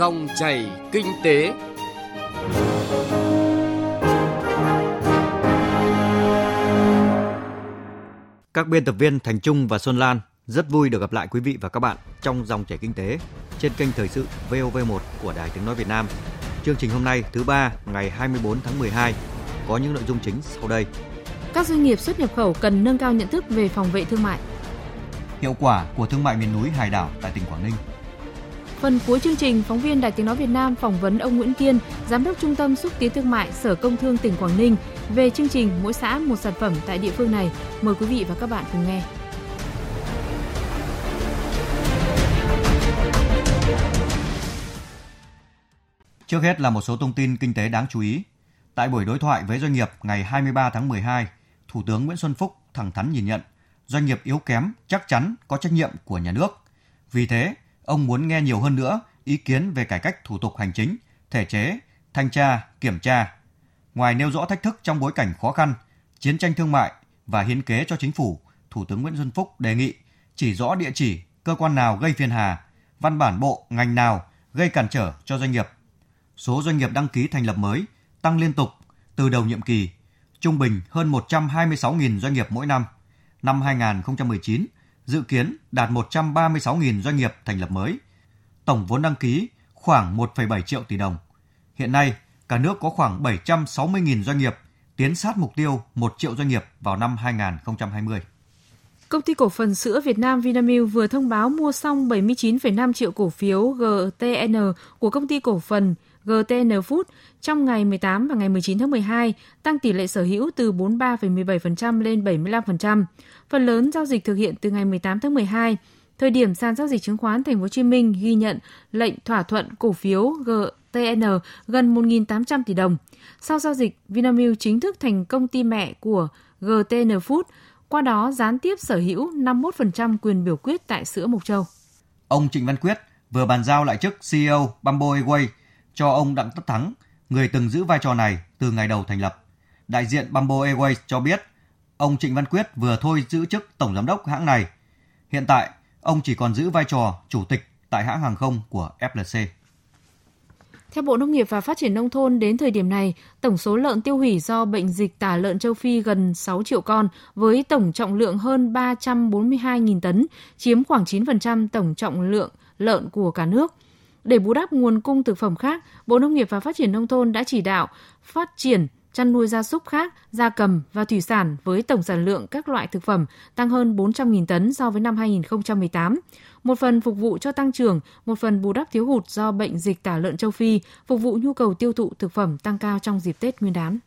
Dòng chảy kinh tế. Các biên tập viên Thành Trung và Xuân Lan rất vui được gặp lại quý vị và các bạn trong dòng chảy kinh tế trên kênh thời sự VOV1 của Đài Tiếng nói Việt Nam. Chương trình hôm nay thứ ba ngày 24 tháng 12 có những nội dung chính sau đây. Các doanh nghiệp xuất nhập khẩu cần nâng cao nhận thức về phòng vệ thương mại. Hiệu quả của thương mại miền núi hải đảo tại tỉnh Quảng Ninh. Phần cuối chương trình, phóng viên Đài Tiếng Nói Việt Nam phỏng vấn ông Nguyễn Kiên, Giám đốc Trung tâm Xúc tiến Thương mại Sở Công Thương tỉnh Quảng Ninh về chương trình Mỗi xã một sản phẩm tại địa phương này. Mời quý vị và các bạn cùng nghe. Trước hết là một số thông tin kinh tế đáng chú ý. Tại buổi đối thoại với doanh nghiệp ngày 23 tháng 12, Thủ tướng Nguyễn Xuân Phúc thẳng thắn nhìn nhận doanh nghiệp yếu kém chắc chắn có trách nhiệm của nhà nước. Vì thế, ông muốn nghe nhiều hơn nữa ý kiến về cải cách thủ tục hành chính, thể chế, thanh tra, kiểm tra. Ngoài nêu rõ thách thức trong bối cảnh khó khăn, chiến tranh thương mại và hiến kế cho chính phủ, Thủ tướng Nguyễn Xuân Phúc đề nghị chỉ rõ địa chỉ, cơ quan nào gây phiền hà, văn bản bộ, ngành nào gây cản trở cho doanh nghiệp. Số doanh nghiệp đăng ký thành lập mới tăng liên tục từ đầu nhiệm kỳ, trung bình hơn 126.000 doanh nghiệp mỗi năm. Năm 2019, dự kiến đạt 136.000 doanh nghiệp thành lập mới. Tổng vốn đăng ký khoảng 1,7 triệu tỷ đồng. Hiện nay, cả nước có khoảng 760.000 doanh nghiệp, tiến sát mục tiêu 1 triệu doanh nghiệp vào năm 2020. Công ty cổ phần sữa Việt Nam Vinamilk vừa thông báo mua xong 79,5 triệu cổ phiếu GTN của công ty cổ phần GTN Food trong ngày 18 và ngày 19 tháng 12, tăng tỷ lệ sở hữu từ 43,17% lên 75%. Phần lớn giao dịch thực hiện từ ngày 18 tháng 12. Thời điểm sàn giao dịch chứng khoán Thành phố Hồ Chí Minh ghi nhận lệnh thỏa thuận cổ phiếu GTN gần 1.800 tỷ đồng. Sau giao dịch, Vinamilk chính thức thành công ty mẹ của GTN Food, qua đó gián tiếp sở hữu 51% quyền biểu quyết tại sữa Mộc Châu. Ông Trịnh Văn Quyết vừa bàn giao lại chức CEO Bamboo Airways cho ông Đặng Tất Thắng, người từng giữ vai trò này từ ngày đầu thành lập. Đại diện Bamboo Airways cho biết, ông Trịnh Văn Quyết vừa thôi giữ chức tổng giám đốc hãng này. Hiện tại, ông chỉ còn giữ vai trò chủ tịch tại hãng hàng không của FLC. Theo Bộ Nông nghiệp và Phát triển Nông thôn, đến thời điểm này, tổng số lợn tiêu hủy do bệnh dịch tả lợn châu Phi gần 6 triệu con, với tổng trọng lượng hơn 342.000 tấn, chiếm khoảng 9% tổng trọng lượng lợn của cả nước. Để bù đắp nguồn cung thực phẩm khác, Bộ Nông nghiệp và Phát triển Nông thôn đã chỉ đạo phát triển chăn nuôi gia súc khác, gia cầm và thủy sản với tổng sản lượng các loại thực phẩm tăng hơn 400.000 tấn so với năm 2018. Một phần phục vụ cho tăng trưởng, một phần bù đắp thiếu hụt do bệnh dịch tả lợn châu Phi, phục vụ nhu cầu tiêu thụ thực phẩm tăng cao trong dịp Tết Nguyên đán.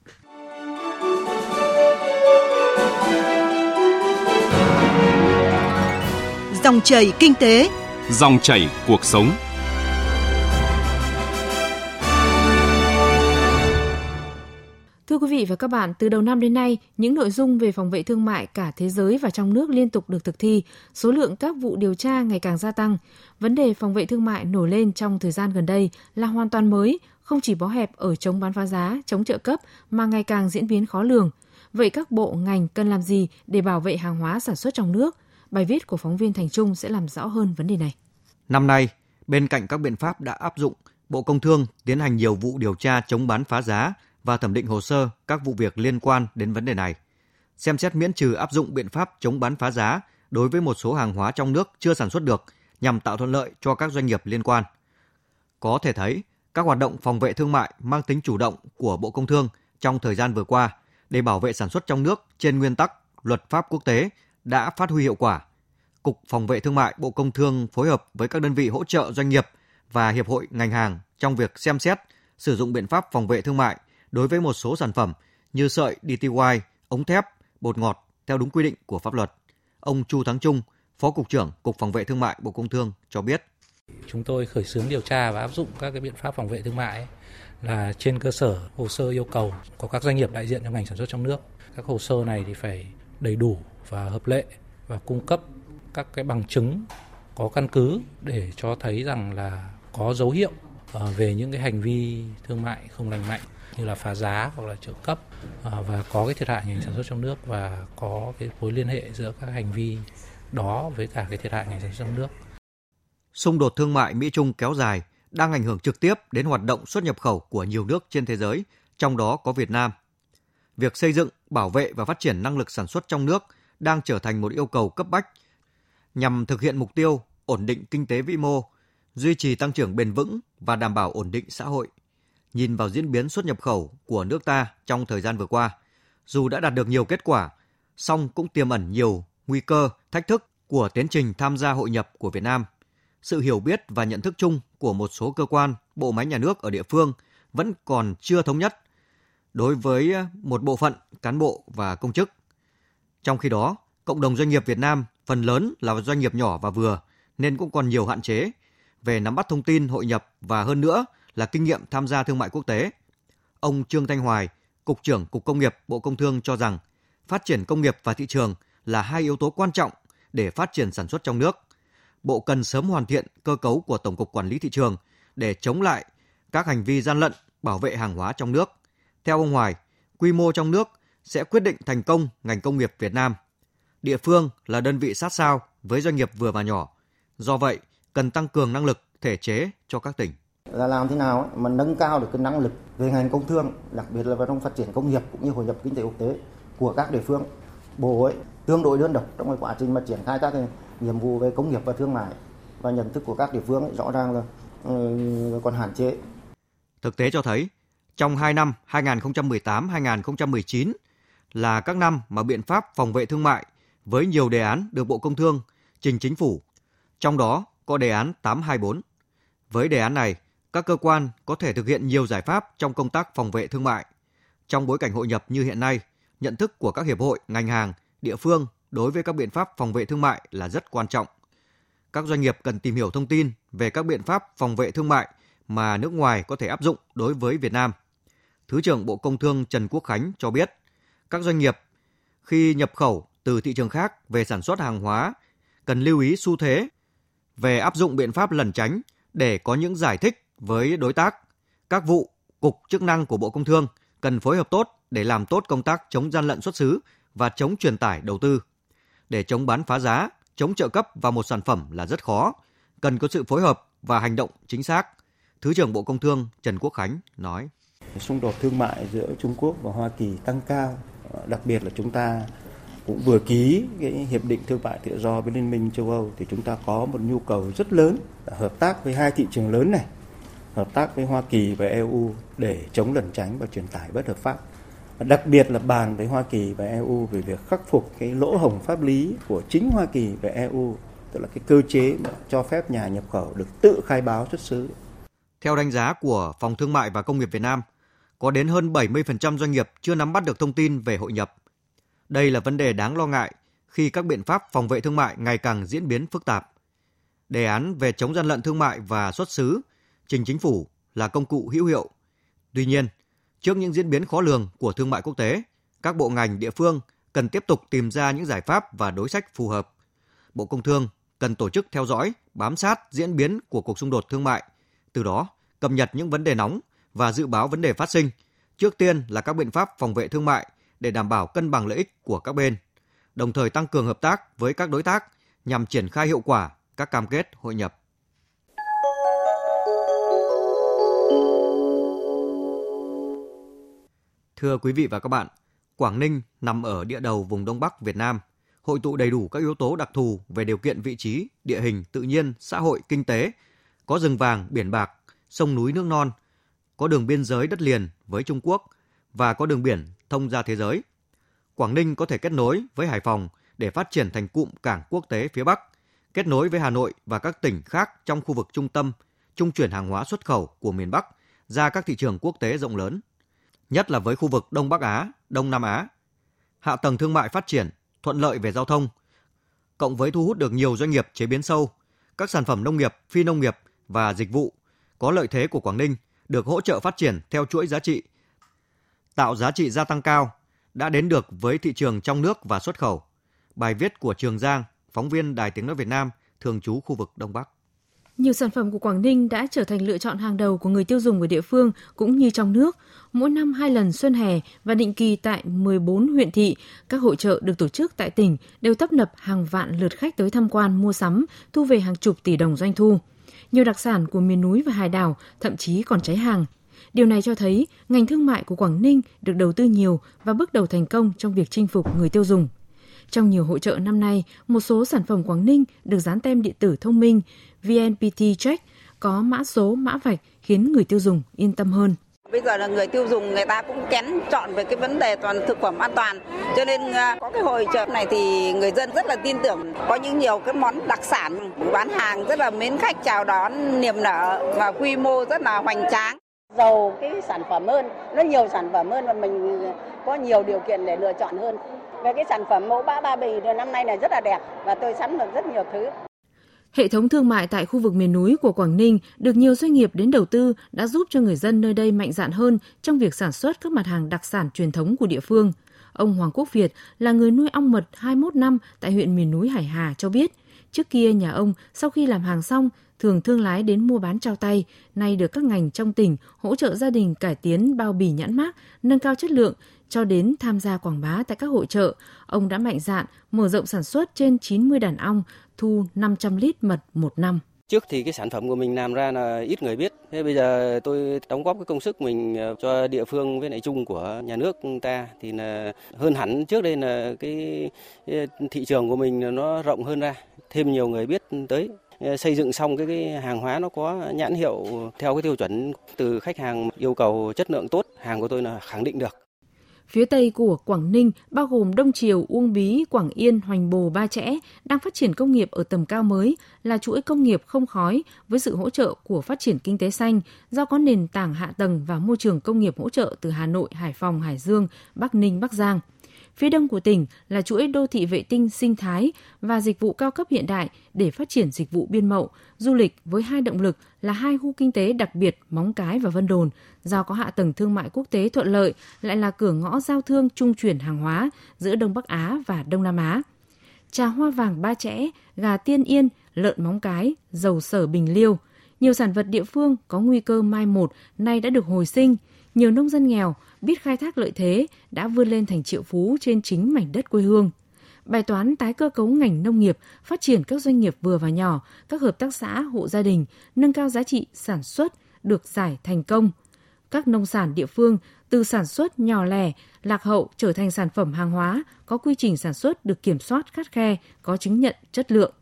Dòng chảy kinh tế, dòng chảy cuộc sống. Vị và các bạn, từ đầu năm đến nay, những nội dung về phòng vệ thương mại cả thế giới và trong nước liên tục được thực thi, số lượng các vụ điều tra ngày càng gia tăng. Vấn đề phòng vệ thương mại nổi lên trong thời gian gần đây là hoàn toàn mới, không chỉ bó hẹp ở chống bán phá giá, chống trợ cấp mà ngày càng diễn biến khó lường. Vậy các bộ ngành cần làm gì để bảo vệ hàng hóa sản xuất trong nước? Bài viết của phóng viên Thành Trung sẽ làm rõ hơn vấn đề này. Năm nay, bên cạnh các biện pháp đã áp dụng, Bộ Công Thương tiến hành nhiều vụ điều tra chống bán phá giá và thẩm định hồ sơ các vụ việc liên quan đến vấn đề này. Xem xét miễn trừ áp dụng biện pháp chống bán phá giá đối với một số hàng hóa trong nước chưa sản xuất được nhằm tạo thuận lợi cho các doanh nghiệp liên quan. Có thể thấy, các hoạt động phòng vệ thương mại mang tính chủ động của Bộ Công Thương trong thời gian vừa qua để bảo vệ sản xuất trong nước trên nguyên tắc luật pháp quốc tế đã phát huy hiệu quả. Cục Phòng vệ Thương mại Bộ Công Thương phối hợp với các đơn vị hỗ trợ doanh nghiệp và hiệp hội ngành hàng trong việc xem xét sử dụng biện pháp phòng vệ thương mại đối với một số sản phẩm như sợi DTY, ống thép, bột ngọt theo đúng quy định của pháp luật. Ông Chu Thắng Trung, Phó Cục trưởng Cục Phòng vệ Thương mại Bộ Công Thương cho biết. Chúng tôi khởi xướng điều tra và áp dụng các cái biện pháp phòng vệ thương mại là trên cơ sở hồ sơ yêu cầu của các doanh nghiệp đại diện trong ngành sản xuất trong nước. Các hồ sơ này thì phải đầy đủ và hợp lệ và cung cấp các cái bằng chứng có căn cứ để cho thấy rằng là có dấu hiệu ờ, về những cái hành vi thương mại không lành mạnh như là phá giá hoặc là trợ cấp à, và có cái thiệt hại ngành sản xuất trong nước và có cái mối liên hệ giữa các hành vi đó với cả cái thiệt hại ngành sản xuất trong nước. Xung đột thương mại Mỹ Trung kéo dài đang ảnh hưởng trực tiếp đến hoạt động xuất nhập khẩu của nhiều nước trên thế giới, trong đó có Việt Nam. Việc xây dựng, bảo vệ và phát triển năng lực sản xuất trong nước đang trở thành một yêu cầu cấp bách nhằm thực hiện mục tiêu ổn định kinh tế vĩ mô, duy trì tăng trưởng bền vững và đảm bảo ổn định xã hội. Nhìn vào diễn biến xuất nhập khẩu của nước ta trong thời gian vừa qua, dù đã đạt được nhiều kết quả, song cũng tiềm ẩn nhiều nguy cơ, thách thức của tiến trình tham gia hội nhập của Việt Nam. Sự hiểu biết và nhận thức chung của một số cơ quan, bộ máy nhà nước ở địa phương vẫn còn chưa thống nhất đối với một bộ phận cán bộ và công chức. Trong khi đó, cộng đồng doanh nghiệp Việt Nam phần lớn là doanh nghiệp nhỏ và vừa nên cũng còn nhiều hạn chế về nắm bắt thông tin hội nhập và hơn nữa là kinh nghiệm tham gia thương mại quốc tế. Ông Trương Thanh Hoài, Cục trưởng Cục Công nghiệp Bộ Công Thương cho rằng phát triển công nghiệp và thị trường là hai yếu tố quan trọng để phát triển sản xuất trong nước. Bộ cần sớm hoàn thiện cơ cấu của Tổng cục Quản lý thị trường để chống lại các hành vi gian lận, bảo vệ hàng hóa trong nước. Theo ông Hoài, quy mô trong nước sẽ quyết định thành công ngành công nghiệp Việt Nam. Địa phương là đơn vị sát sao với doanh nghiệp vừa và nhỏ. Do vậy, cần tăng cường năng lực thể chế cho các tỉnh. Là làm thế nào mà nâng cao được cái năng lực về ngành công thương, đặc biệt là vào trong phát triển công nghiệp cũng như hội nhập kinh tế quốc tế của các địa phương. Bộ ấy tương đối đơn độc trong cái quá trình mà triển khai các cái nhiệm vụ về công nghiệp và thương mại và nhận thức của các địa phương ấy, rõ ràng là uh, còn hạn chế. Thực tế cho thấy, trong 2 năm 2018-2019 là các năm mà biện pháp phòng vệ thương mại với nhiều đề án được Bộ Công Thương trình chính phủ, trong đó có đề án 824. Với đề án này, các cơ quan có thể thực hiện nhiều giải pháp trong công tác phòng vệ thương mại. Trong bối cảnh hội nhập như hiện nay, nhận thức của các hiệp hội, ngành hàng, địa phương đối với các biện pháp phòng vệ thương mại là rất quan trọng. Các doanh nghiệp cần tìm hiểu thông tin về các biện pháp phòng vệ thương mại mà nước ngoài có thể áp dụng đối với Việt Nam. Thứ trưởng Bộ Công Thương Trần Quốc Khánh cho biết, các doanh nghiệp khi nhập khẩu từ thị trường khác về sản xuất hàng hóa cần lưu ý xu thế về áp dụng biện pháp lẩn tránh để có những giải thích với đối tác. Các vụ, cục chức năng của Bộ Công Thương cần phối hợp tốt để làm tốt công tác chống gian lận xuất xứ và chống truyền tải đầu tư. Để chống bán phá giá, chống trợ cấp vào một sản phẩm là rất khó, cần có sự phối hợp và hành động chính xác. Thứ trưởng Bộ Công Thương Trần Quốc Khánh nói. Xung đột thương mại giữa Trung Quốc và Hoa Kỳ tăng cao, đặc biệt là chúng ta cũng vừa ký cái hiệp định thương mại tự do với Liên minh châu Âu thì chúng ta có một nhu cầu rất lớn hợp tác với hai thị trường lớn này, hợp tác với Hoa Kỳ và EU để chống lẩn tránh và truyền tải bất hợp pháp. Và đặc biệt là bàn với Hoa Kỳ và EU về việc khắc phục cái lỗ hổng pháp lý của chính Hoa Kỳ và EU, tức là cái cơ chế mà cho phép nhà nhập khẩu được tự khai báo xuất xứ. Theo đánh giá của Phòng Thương mại và Công nghiệp Việt Nam, có đến hơn 70% doanh nghiệp chưa nắm bắt được thông tin về hội nhập đây là vấn đề đáng lo ngại khi các biện pháp phòng vệ thương mại ngày càng diễn biến phức tạp. Đề án về chống gian lận thương mại và xuất xứ trình chính phủ là công cụ hữu hiệu. Tuy nhiên, trước những diễn biến khó lường của thương mại quốc tế, các bộ ngành địa phương cần tiếp tục tìm ra những giải pháp và đối sách phù hợp. Bộ Công Thương cần tổ chức theo dõi, bám sát diễn biến của cuộc xung đột thương mại, từ đó cập nhật những vấn đề nóng và dự báo vấn đề phát sinh. Trước tiên là các biện pháp phòng vệ thương mại để đảm bảo cân bằng lợi ích của các bên, đồng thời tăng cường hợp tác với các đối tác nhằm triển khai hiệu quả các cam kết hội nhập. Thưa quý vị và các bạn, Quảng Ninh nằm ở địa đầu vùng Đông Bắc Việt Nam, hội tụ đầy đủ các yếu tố đặc thù về điều kiện vị trí, địa hình, tự nhiên, xã hội, kinh tế, có rừng vàng, biển bạc, sông núi nước non, có đường biên giới đất liền với Trung Quốc và có đường biển thông ra thế giới. Quảng Ninh có thể kết nối với Hải Phòng để phát triển thành cụm cảng quốc tế phía Bắc, kết nối với Hà Nội và các tỉnh khác trong khu vực trung tâm, trung chuyển hàng hóa xuất khẩu của miền Bắc ra các thị trường quốc tế rộng lớn, nhất là với khu vực Đông Bắc Á, Đông Nam Á. Hạ tầng thương mại phát triển, thuận lợi về giao thông, cộng với thu hút được nhiều doanh nghiệp chế biến sâu, các sản phẩm nông nghiệp, phi nông nghiệp và dịch vụ có lợi thế của Quảng Ninh được hỗ trợ phát triển theo chuỗi giá trị tạo giá trị gia tăng cao đã đến được với thị trường trong nước và xuất khẩu. Bài viết của Trường Giang, phóng viên Đài Tiếng Nói Việt Nam, thường trú khu vực Đông Bắc. Nhiều sản phẩm của Quảng Ninh đã trở thành lựa chọn hàng đầu của người tiêu dùng ở địa phương cũng như trong nước. Mỗi năm hai lần xuân hè và định kỳ tại 14 huyện thị, các hội trợ được tổ chức tại tỉnh đều tấp nập hàng vạn lượt khách tới tham quan mua sắm, thu về hàng chục tỷ đồng doanh thu. Nhiều đặc sản của miền núi và hải đảo thậm chí còn cháy hàng. Điều này cho thấy ngành thương mại của Quảng Ninh được đầu tư nhiều và bước đầu thành công trong việc chinh phục người tiêu dùng. Trong nhiều hội trợ năm nay, một số sản phẩm Quảng Ninh được dán tem điện tử thông minh VNPT Check có mã số, mã vạch khiến người tiêu dùng yên tâm hơn. Bây giờ là người tiêu dùng người ta cũng kén chọn về cái vấn đề toàn thực phẩm an toàn. Cho nên à, có cái hội trợ này thì người dân rất là tin tưởng. Có những nhiều cái món đặc sản bán hàng rất là mến khách chào đón niềm nở và quy mô rất là hoành tráng giàu cái sản phẩm hơn, nó nhiều sản phẩm hơn và mình có nhiều điều kiện để lựa chọn hơn. Về cái sản phẩm mẫu bã ba bì năm nay này rất là đẹp và tôi sắm được rất nhiều thứ. Hệ thống thương mại tại khu vực miền núi của Quảng Ninh được nhiều doanh nghiệp đến đầu tư đã giúp cho người dân nơi đây mạnh dạn hơn trong việc sản xuất các mặt hàng đặc sản truyền thống của địa phương. Ông Hoàng Quốc Việt là người nuôi ong mật 21 năm tại huyện miền núi Hải Hà cho biết, trước kia nhà ông sau khi làm hàng xong thường thương lái đến mua bán trao tay, nay được các ngành trong tỉnh hỗ trợ gia đình cải tiến bao bì nhãn mác, nâng cao chất lượng, cho đến tham gia quảng bá tại các hội trợ, ông đã mạnh dạn mở rộng sản xuất trên 90 đàn ong, thu 500 lít mật một năm. Trước thì cái sản phẩm của mình làm ra là ít người biết. Thế bây giờ tôi đóng góp cái công sức mình ờ, cho địa phương với lại chung của nhà nước ta thì là hơn hẳn trước đây là cái thị trường của mình nó rộng hơn ra, thêm nhiều người biết tới Ờ, xây dựng xong cái, cái hàng hóa nó có nhãn hiệu theo cái tiêu chuẩn từ khách hàng yêu cầu chất lượng tốt hàng của tôi là khẳng định được Phía tây của Quảng Ninh bao gồm Đông Triều, Uông Bí, Quảng Yên, Hoành Bồ, Ba Chẽ đang phát triển công nghiệp ở tầm cao mới là chuỗi công nghiệp không khói với sự hỗ trợ của phát triển kinh tế xanh do có nền tảng hạ tầng và môi trường công nghiệp hỗ trợ từ Hà Nội, Hải Phòng, Hải Dương, Bắc Ninh, Bắc Giang. Phía đông của tỉnh là chuỗi đô thị vệ tinh sinh thái và dịch vụ cao cấp hiện đại để phát triển dịch vụ biên mậu, du lịch với hai động lực là hai khu kinh tế đặc biệt Móng Cái và Vân Đồn, do có hạ tầng thương mại quốc tế thuận lợi, lại là cửa ngõ giao thương trung chuyển hàng hóa giữa Đông Bắc Á và Đông Nam Á. Trà hoa vàng ba chẽ, gà tiên yên, lợn móng cái, dầu sở bình liêu, nhiều sản vật địa phương có nguy cơ mai một nay đã được hồi sinh – nhiều nông dân nghèo biết khai thác lợi thế đã vươn lên thành triệu phú trên chính mảnh đất quê hương. Bài toán tái cơ cấu ngành nông nghiệp, phát triển các doanh nghiệp vừa và nhỏ, các hợp tác xã, hộ gia đình, nâng cao giá trị sản xuất được giải thành công. Các nông sản địa phương từ sản xuất nhỏ lẻ, lạc hậu trở thành sản phẩm hàng hóa có quy trình sản xuất được kiểm soát khắt khe, có chứng nhận chất lượng.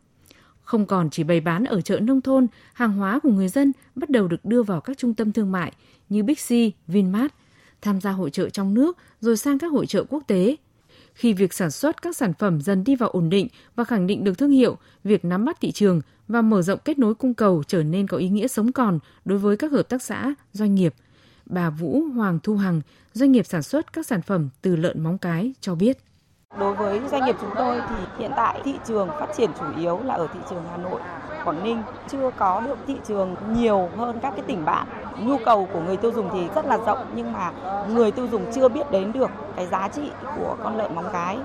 Không còn chỉ bày bán ở chợ nông thôn, hàng hóa của người dân bắt đầu được đưa vào các trung tâm thương mại như Big C, Vinmart, tham gia hội trợ trong nước rồi sang các hội trợ quốc tế. Khi việc sản xuất các sản phẩm dần đi vào ổn định và khẳng định được thương hiệu, việc nắm bắt thị trường và mở rộng kết nối cung cầu trở nên có ý nghĩa sống còn đối với các hợp tác xã, doanh nghiệp. Bà Vũ Hoàng Thu Hằng, doanh nghiệp sản xuất các sản phẩm từ lợn móng cái cho biết. Đối với doanh nghiệp chúng tôi thì hiện tại thị trường phát triển chủ yếu là ở thị trường Hà Nội, Quảng Ninh chưa có được thị trường nhiều hơn các cái tỉnh bạn. Nhu cầu của người tiêu dùng thì rất là rộng nhưng mà người tiêu dùng chưa biết đến được cái giá trị của con lợn móng cái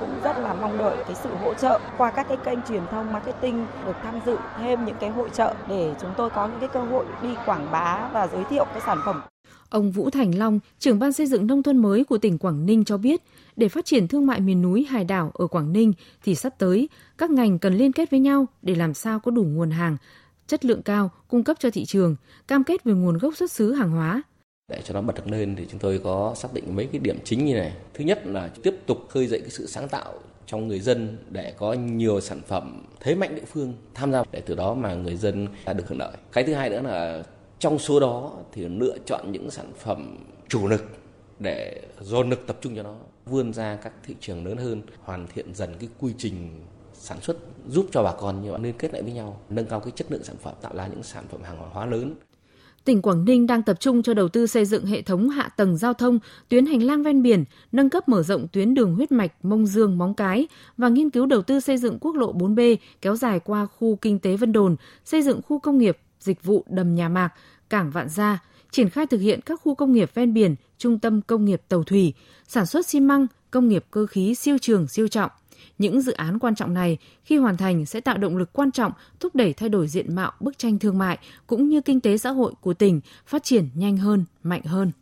cũng rất là mong đợi cái sự hỗ trợ qua các cái kênh truyền thông marketing được tham dự thêm những cái hội trợ để chúng tôi có những cái cơ hội đi quảng bá và giới thiệu cái sản phẩm. Ông Vũ Thành Long, trưởng ban xây dựng nông thôn mới của tỉnh Quảng Ninh cho biết, để phát triển thương mại miền núi hải đảo ở Quảng Ninh thì sắp tới các ngành cần liên kết với nhau để làm sao có đủ nguồn hàng chất lượng cao cung cấp cho thị trường, cam kết về nguồn gốc xuất xứ hàng hóa. Để cho nó bật được lên thì chúng tôi có xác định mấy cái điểm chính như này. Thứ nhất là tiếp tục khơi dậy cái sự sáng tạo trong người dân để có nhiều sản phẩm thế mạnh địa phương tham gia để từ đó mà người dân được hưởng lợi. Cái thứ hai nữa là trong số đó thì lựa chọn những sản phẩm chủ lực để dồn lực tập trung cho nó vươn ra các thị trường lớn hơn hoàn thiện dần cái quy trình sản xuất giúp cho bà con như liên kết lại với nhau nâng cao cái chất lượng sản phẩm tạo ra những sản phẩm hàng hóa lớn. Tỉnh Quảng Ninh đang tập trung cho đầu tư xây dựng hệ thống hạ tầng giao thông, tuyến hành lang ven biển, nâng cấp mở rộng tuyến đường huyết mạch Mông Dương Móng Cái và nghiên cứu đầu tư xây dựng quốc lộ 4B kéo dài qua khu kinh tế Vân Đồn, xây dựng khu công nghiệp, dịch vụ đầm Nhà Mạc, cảng Vạn Gia, triển khai thực hiện các khu công nghiệp ven biển, trung tâm công nghiệp tàu thủy, sản xuất xi măng, công nghiệp cơ khí siêu trường siêu trọng. Những dự án quan trọng này khi hoàn thành sẽ tạo động lực quan trọng thúc đẩy thay đổi diện mạo bức tranh thương mại cũng như kinh tế xã hội của tỉnh phát triển nhanh hơn, mạnh hơn.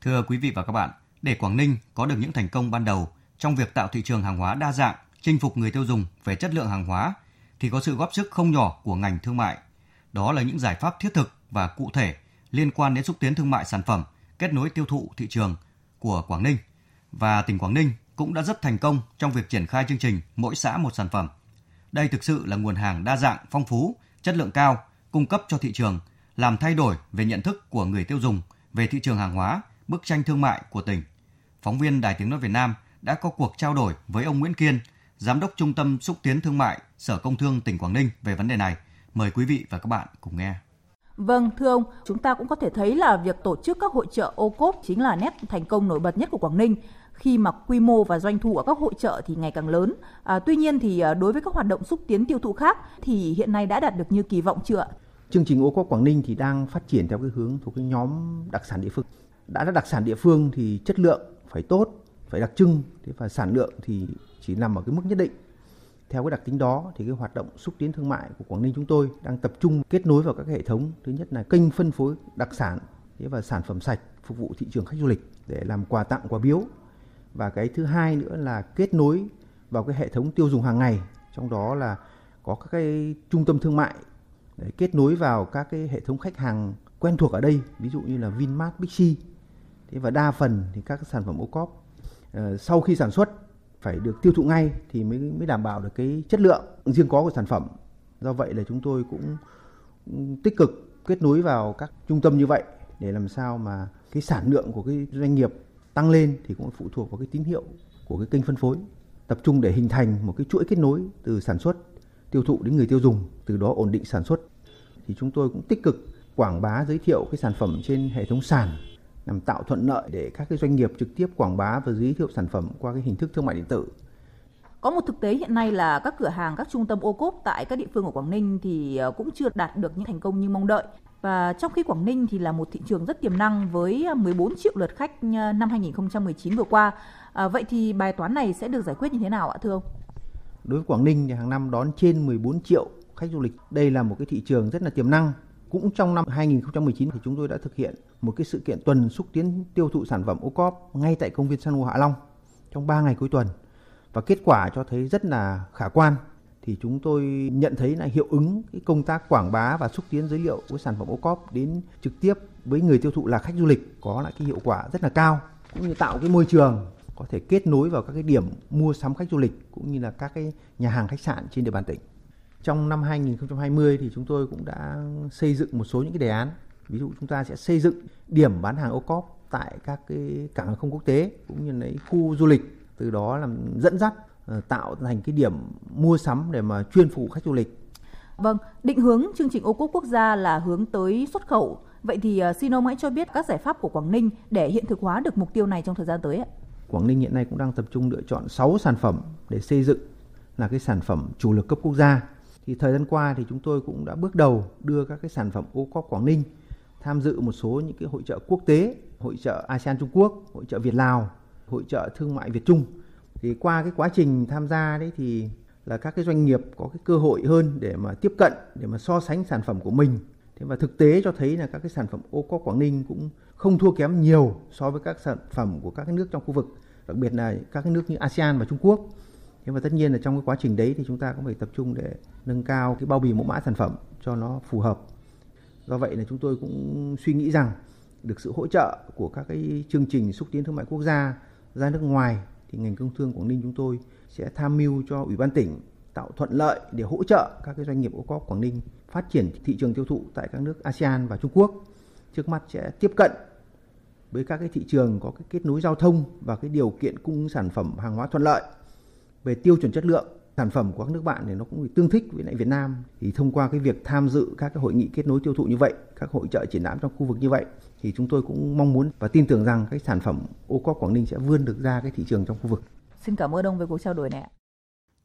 Thưa quý vị và các bạn, để Quảng Ninh có được những thành công ban đầu trong việc tạo thị trường hàng hóa đa dạng, chinh phục người tiêu dùng về chất lượng hàng hóa thì có sự góp sức không nhỏ của ngành thương mại. Đó là những giải pháp thiết thực và cụ thể liên quan đến xúc tiến thương mại sản phẩm, kết nối tiêu thụ thị trường của Quảng Ninh. Và tỉnh Quảng Ninh cũng đã rất thành công trong việc triển khai chương trình mỗi xã một sản phẩm. Đây thực sự là nguồn hàng đa dạng, phong phú, chất lượng cao, cung cấp cho thị trường, làm thay đổi về nhận thức của người tiêu dùng về thị trường hàng hóa, bức tranh thương mại của tỉnh. Phóng viên Đài Tiếng Nói Việt Nam đã có cuộc trao đổi với ông Nguyễn Kiên, Giám đốc Trung tâm Xúc tiến Thương mại Sở Công Thương tỉnh Quảng Ninh về vấn đề này. Mời quý vị và các bạn cùng nghe. Vâng, thưa ông, chúng ta cũng có thể thấy là việc tổ chức các hội trợ ô cốp chính là nét thành công nổi bật nhất của Quảng Ninh khi mà quy mô và doanh thu ở các hội trợ thì ngày càng lớn. À, tuy nhiên thì à, đối với các hoạt động xúc tiến tiêu thụ khác thì hiện nay đã đạt được như kỳ vọng chưa Chương trình ô cốp Quảng Ninh thì đang phát triển theo cái hướng thuộc cái nhóm đặc sản địa phương. Đã là đặc sản địa phương thì chất lượng phải tốt, phải đặc trưng và sản lượng thì chỉ nằm ở cái mức nhất định. Theo cái đặc tính đó thì cái hoạt động xúc tiến thương mại của Quảng Ninh chúng tôi đang tập trung kết nối vào các hệ thống. Thứ nhất là kênh phân phối đặc sản và sản phẩm sạch phục vụ thị trường khách du lịch để làm quà tặng quà biếu. Và cái thứ hai nữa là kết nối vào cái hệ thống tiêu dùng hàng ngày trong đó là có các cái trung tâm thương mại. Để kết nối vào các cái hệ thống khách hàng quen thuộc ở đây ví dụ như là Vinmart, Bixi thế và đa phần thì các sản phẩm ô cóp uh, ờ, sau khi sản xuất phải được tiêu thụ ngay thì mới mới đảm bảo được cái chất lượng riêng có của sản phẩm. Do vậy là chúng tôi cũng tích cực kết nối vào các trung tâm như vậy để làm sao mà cái sản lượng của cái doanh nghiệp tăng lên thì cũng phụ thuộc vào cái tín hiệu của cái kênh phân phối tập trung để hình thành một cái chuỗi kết nối từ sản xuất tiêu thụ đến người tiêu dùng từ đó ổn định sản xuất thì chúng tôi cũng tích cực quảng bá giới thiệu cái sản phẩm trên hệ thống sàn nhằm tạo thuận lợi để các cái doanh nghiệp trực tiếp quảng bá và giới thiệu sản phẩm qua cái hình thức thương mại điện tử. Có một thực tế hiện nay là các cửa hàng, các trung tâm ô cốp tại các địa phương của Quảng Ninh thì ờ, cũng chưa đạt được những thành công như mong đợi. Và trong khi Quảng Ninh thì là một thị trường rất tiềm năng với 14 triệu lượt khách ờ, năm 2019 vừa qua. À, vậy thì bài toán này sẽ được giải quyết như thế nào ạ thưa ông? Đối với Quảng Ninh thì hàng năm đón trên 14 triệu khách du lịch. Đây là một cái thị trường rất là tiềm năng cũng trong năm 2019 thì chúng tôi đã thực hiện một cái sự kiện tuần xúc tiến tiêu thụ sản phẩm ô cóp ngay tại công viên San Hô Hạ Long trong 3 ngày cuối tuần. Và kết quả cho thấy rất là khả quan thì chúng tôi nhận thấy là hiệu ứng cái công tác quảng bá và xúc tiến giới thiệu của sản phẩm ô cóp đến trực tiếp với người tiêu thụ là khách du lịch có lại cái hiệu quả rất là cao, cũng như tạo cái môi trường có thể kết nối vào các cái điểm mua sắm khách du lịch cũng như là các cái nhà hàng khách sạn trên địa bàn tỉnh. Trong năm 2020 thì chúng tôi cũng đã xây dựng một số những cái đề án. Ví dụ chúng ta sẽ xây dựng điểm bán hàng ô cóp tại các cái cảng hàng không quốc tế cũng như là khu du lịch từ đó làm dẫn dắt ờ, tạo thành cái điểm mua sắm để mà chuyên phục khách du lịch. Vâng, định hướng chương trình ô cốp quốc gia là hướng tới xuất khẩu. Vậy thì ờ, xin ông hãy cho biết các giải pháp của Quảng Ninh để hiện thực hóa được mục tiêu này trong thời gian tới ạ. Quảng Ninh hiện nay cũng đang tập trung lựa chọn 6 sản phẩm để xây dựng là cái sản phẩm chủ lực cấp quốc gia thì thời gian qua thì chúng tôi cũng đã bước đầu đưa các cái sản phẩm ô cốp Quảng Ninh tham dự một số những cái hội trợ quốc tế, hội trợ ASEAN Trung Quốc, hội trợ Việt Lào, hội trợ thương mại Việt Trung. Thì qua cái quá trình tham gia đấy thì là các cái doanh nghiệp có cái cơ hội hơn để mà tiếp cận để mà so sánh sản phẩm của mình. Thế và thực tế cho thấy là các cái sản phẩm ô cốp Quảng Ninh cũng không thua kém nhiều so với các sản phẩm của các cái nước trong khu vực, đặc biệt là các cái nước như ASEAN và Trung Quốc. Thế và tất nhiên là trong cái quá trình đấy thì chúng ta cũng phải tập trung để nâng cao cái bao bì mẫu mã sản phẩm cho nó phù hợp. Do vậy là chúng tôi cũng suy nghĩ rằng được sự hỗ trợ của các cái chương trình xúc tiến thương mại quốc gia, ra nước ngoài thì ngành công thương Quảng Ninh chúng tôi sẽ tham mưu cho Ủy ban tỉnh tạo thuận lợi để hỗ trợ các cái doanh nghiệp ô cốp Quảng Ninh phát triển thị trường tiêu thụ tại các nước ASEAN và Trung Quốc. Trước mắt sẽ tiếp cận với các cái thị trường có cái kết nối giao thông và cái điều kiện cung sản phẩm hàng hóa thuận lợi về tiêu chuẩn chất lượng sản phẩm của các nước bạn thì nó cũng tương thích với lại Việt Nam thì thông qua cái việc tham dự các cái hội nghị kết nối tiêu thụ như vậy các hội trợ triển lãm trong khu vực như vậy thì chúng tôi cũng mong muốn và tin tưởng rằng cái sản phẩm ô cốp Quảng Ninh sẽ vươn được ra cái thị trường trong khu vực. Xin cảm ơn ông về cuộc trao đổi này.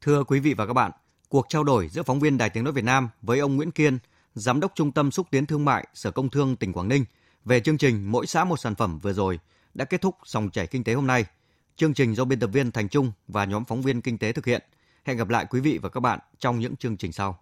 Thưa quý vị và các bạn, cuộc trao đổi giữa phóng viên Đài Tiếng nói Việt Nam với ông Nguyễn Kiên, giám đốc Trung tâm xúc tiến thương mại Sở Công Thương tỉnh Quảng Ninh về chương trình mỗi xã một sản phẩm vừa rồi đã kết thúc dòng chảy kinh tế hôm nay. Chương trình do biên tập viên Thành Trung và nhóm phóng viên kinh tế thực hiện. Hẹn gặp lại quý vị và các bạn trong những chương trình sau.